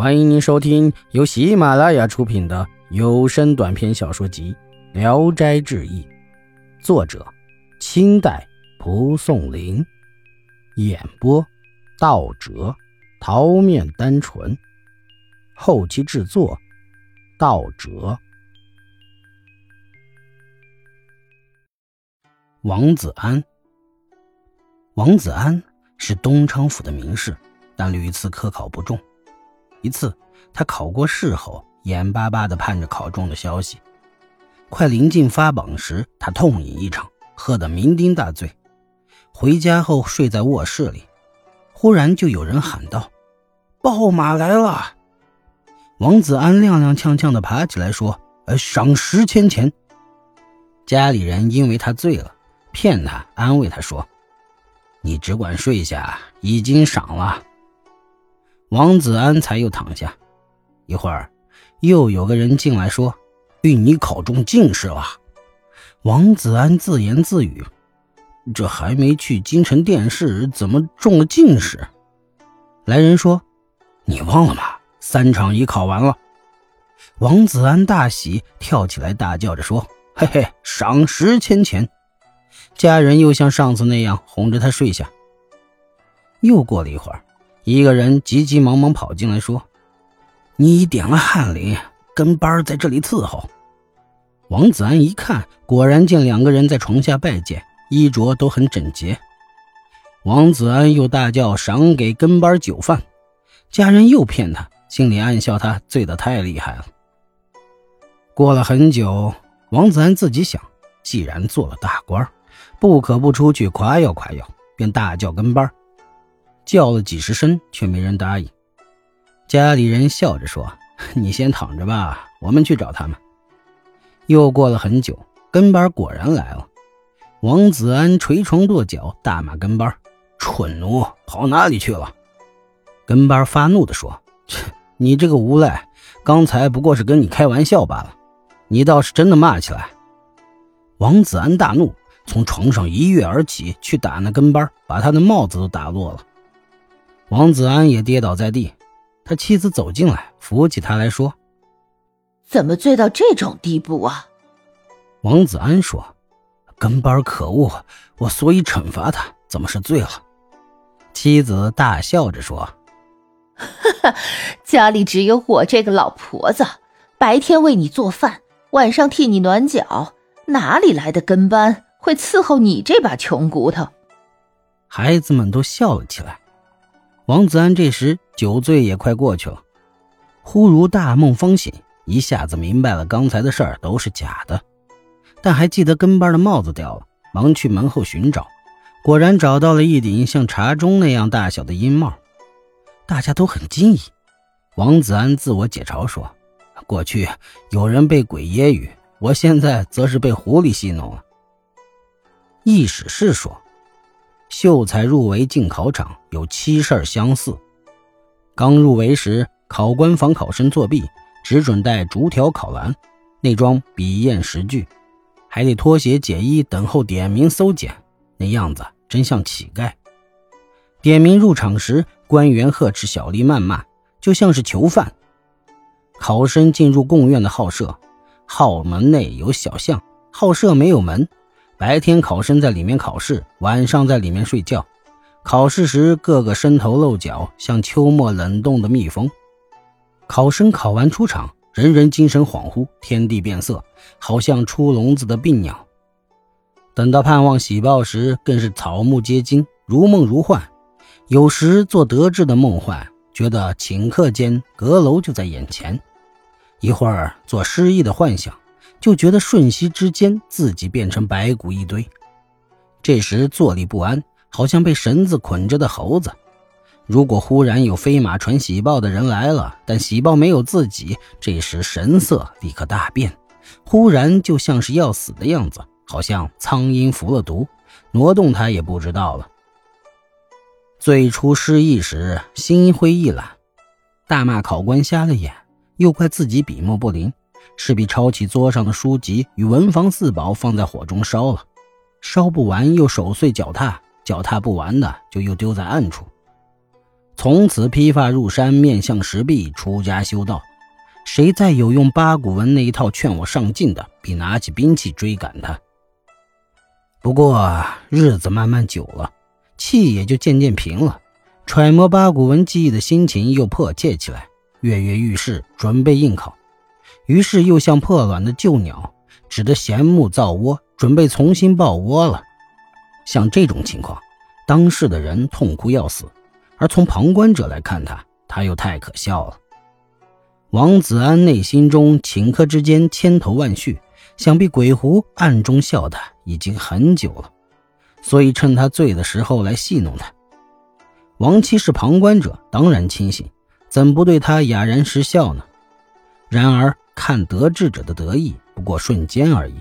欢迎您收听由喜马拉雅出品的有声短篇小说集《聊斋志异》，作者：清代蒲松龄，演播：道哲、桃面单纯，后期制作：道哲。王子安，王子安是东昌府的名士，但屡次科考不中。一次，他考过试后，眼巴巴地盼着考中的消息。快临近发榜时，他痛饮一场，喝得酩酊大醉。回家后睡在卧室里，忽然就有人喊道：“报马来了！”王子安踉踉跄跄地爬起来说：“呃，赏十千钱。”家里人因为他醉了，骗他，安慰他说：“你只管睡下，已经赏了。”王子安才又躺下，一会儿，又有个人进来说：“玉你考中进士了。”王子安自言自语：“这还没去京城殿试，怎么中了进士？”来人说：“你忘了吗？三场已考完了。”王子安大喜，跳起来大叫着说：“嘿嘿，赏十千钱！”家人又像上次那样哄着他睡下。又过了一会儿。一个人急急忙忙跑进来，说：“你点了翰林，跟班在这里伺候。”王子安一看，果然见两个人在床下拜见，衣着都很整洁。王子安又大叫赏给跟班酒饭，家人又骗他，心里暗笑他醉得太厉害了。过了很久，王子安自己想，既然做了大官，不可不出去夸耀夸耀，便大叫跟班。叫了几十声，却没人答应。家里人笑着说：“ 你先躺着吧，我们去找他们。”又过了很久，跟班果然来了。王子安捶床跺脚，大骂跟班：“蠢奴，跑哪里去了？”跟班发怒地说：“ 切，你这个无赖，刚才不过是跟你开玩笑罢了，你倒是真的骂起来。”王子安大怒，从床上一跃而起，去打那跟班，把他的帽子都打落了。王子安也跌倒在地，他妻子走进来，扶起他来说：“怎么醉到这种地步啊？”王子安说：“跟班可恶，我所以惩罚他，怎么是醉了？”妻子大笑着说：“哈哈，家里只有我这个老婆子，白天为你做饭，晚上替你暖脚，哪里来的跟班会伺候你这把穷骨头？”孩子们都笑了起来。王子安这时酒醉也快过去了，忽如大梦方醒，一下子明白了刚才的事儿都是假的，但还记得跟班的帽子掉了，忙去门后寻找，果然找到了一顶像茶盅那样大小的阴帽，大家都很惊异。王子安自我解嘲说：“过去有人被鬼揶揄，我现在则是被狐狸戏弄了。”易史是说。秀才入围进考场有七事儿相似。刚入围时，考官防考生作弊，只准带竹条考篮，内装笔砚十具，还得脱鞋解衣，等候点名搜检。那样子真像乞丐。点名入场时，官员呵斥小吏谩骂，就像是囚犯。考生进入贡院的号舍，号门内有小巷，号舍没有门。白天考生在里面考试，晚上在里面睡觉。考试时个个伸头露脚，像秋末冷冻的蜜蜂。考生考完出场，人人精神恍惚，天地变色，好像出笼子的病鸟。等到盼望喜报时，更是草木皆惊，如梦如幻。有时做得志的梦幻，觉得顷刻间阁楼就在眼前；一会儿做失意的幻想。就觉得瞬息之间自己变成白骨一堆，这时坐立不安，好像被绳子捆着的猴子。如果忽然有飞马传喜报的人来了，但喜报没有自己，这时神色立刻大变，忽然就像是要死的样子，好像苍蝇服了毒，挪动他也不知道了。最初失忆时，心灰意懒，大骂考官瞎了眼，又怪自己笔墨不灵。势必抄起桌上的书籍与文房四宝放在火中烧了，烧不完又手碎脚踏，脚踏不完的就又丢在暗处。从此披发入山，面向石壁，出家修道。谁再有用八股文那一套劝我上进的，必拿起兵器追赶他。不过日子慢慢久了，气也就渐渐平了。揣摩八股文记忆的心情又迫切起来，跃跃欲试，准备应考。于是又像破卵的旧鸟，只得衔木造窝，准备重新抱窝了。像这种情况，当事的人痛哭要死，而从旁观者来看他，他又太可笑了。王子安内心中顷刻之间千头万绪，想必鬼狐暗中笑他已经很久了，所以趁他醉的时候来戏弄他。王七是旁观者，当然清醒，怎不对他哑然失笑呢？然而看得志者的得意，不过瞬间而已。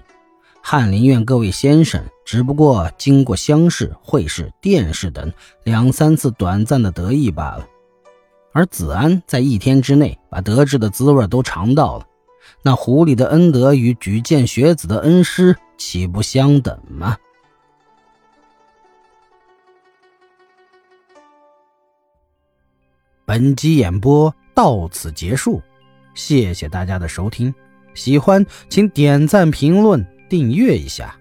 翰林院各位先生，只不过经过乡试、会试、殿试等两三次短暂的得意罢了。而子安在一天之内把得志的滋味都尝到了，那狐狸的恩德与举荐学子的恩师岂不相等吗？本集演播到此结束，谢谢大家的收听，喜欢请点赞、评论、订阅一下。